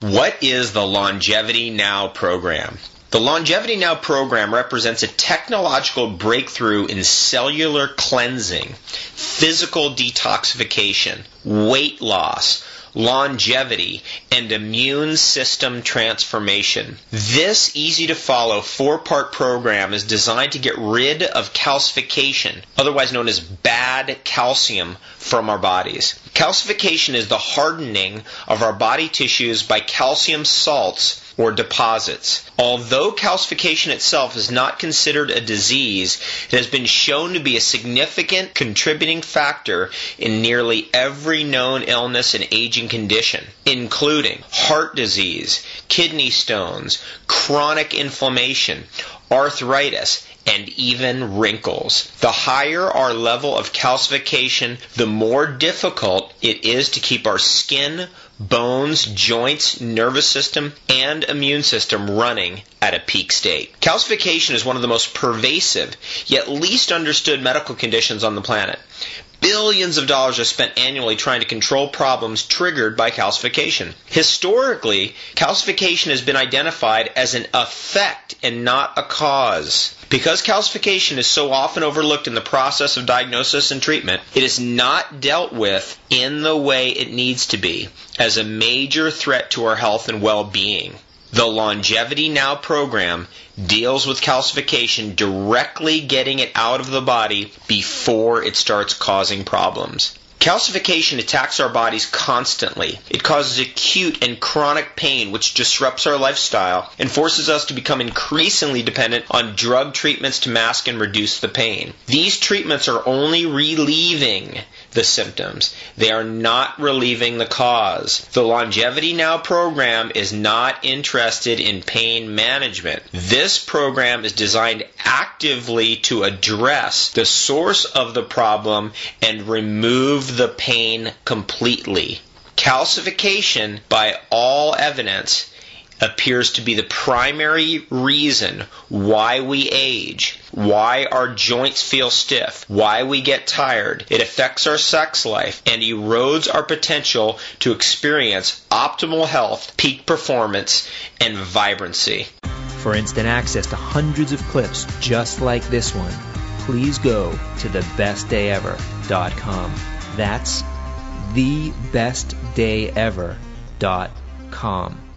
What is the Longevity Now program? The Longevity Now program represents a technological breakthrough in cellular cleansing, physical detoxification, weight loss, longevity, and immune system transformation. This easy to follow four part program is designed to get rid of calcification, otherwise known as bad calcium, from our bodies. Calcification is the hardening of our body tissues by calcium salts or deposits. Although calcification itself is not considered a disease, it has been shown to be a significant contributing factor in nearly every known illness and aging condition, including heart disease, kidney stones, chronic inflammation, arthritis, and even wrinkles. The higher our level of calcification, the more difficult it is to keep our skin, bones, joints, nervous system, and immune system running at a peak state. Calcification is one of the most pervasive, yet least understood medical conditions on the planet. Billions of dollars are spent annually trying to control problems triggered by calcification. Historically, calcification has been identified as an effect and not a cause. Because calcification is so often overlooked in the process of diagnosis and treatment, it is not dealt with in the way it needs to be as a major threat to our health and well being. The Longevity Now program deals with calcification directly getting it out of the body before it starts causing problems. Calcification attacks our bodies constantly. It causes acute and chronic pain, which disrupts our lifestyle and forces us to become increasingly dependent on drug treatments to mask and reduce the pain. These treatments are only relieving the symptoms. They are not relieving the cause. The Longevity Now program is not interested in pain management. This program is designed actively to address the source of the problem and remove the pain completely. Calcification, by all evidence, appears to be the primary reason why we age, why our joints feel stiff, why we get tired. It affects our sex life and erodes our potential to experience optimal health, peak performance, and vibrancy. For instant access to hundreds of clips just like this one, please go to thebestdayever.com. That's thebestdayever.com.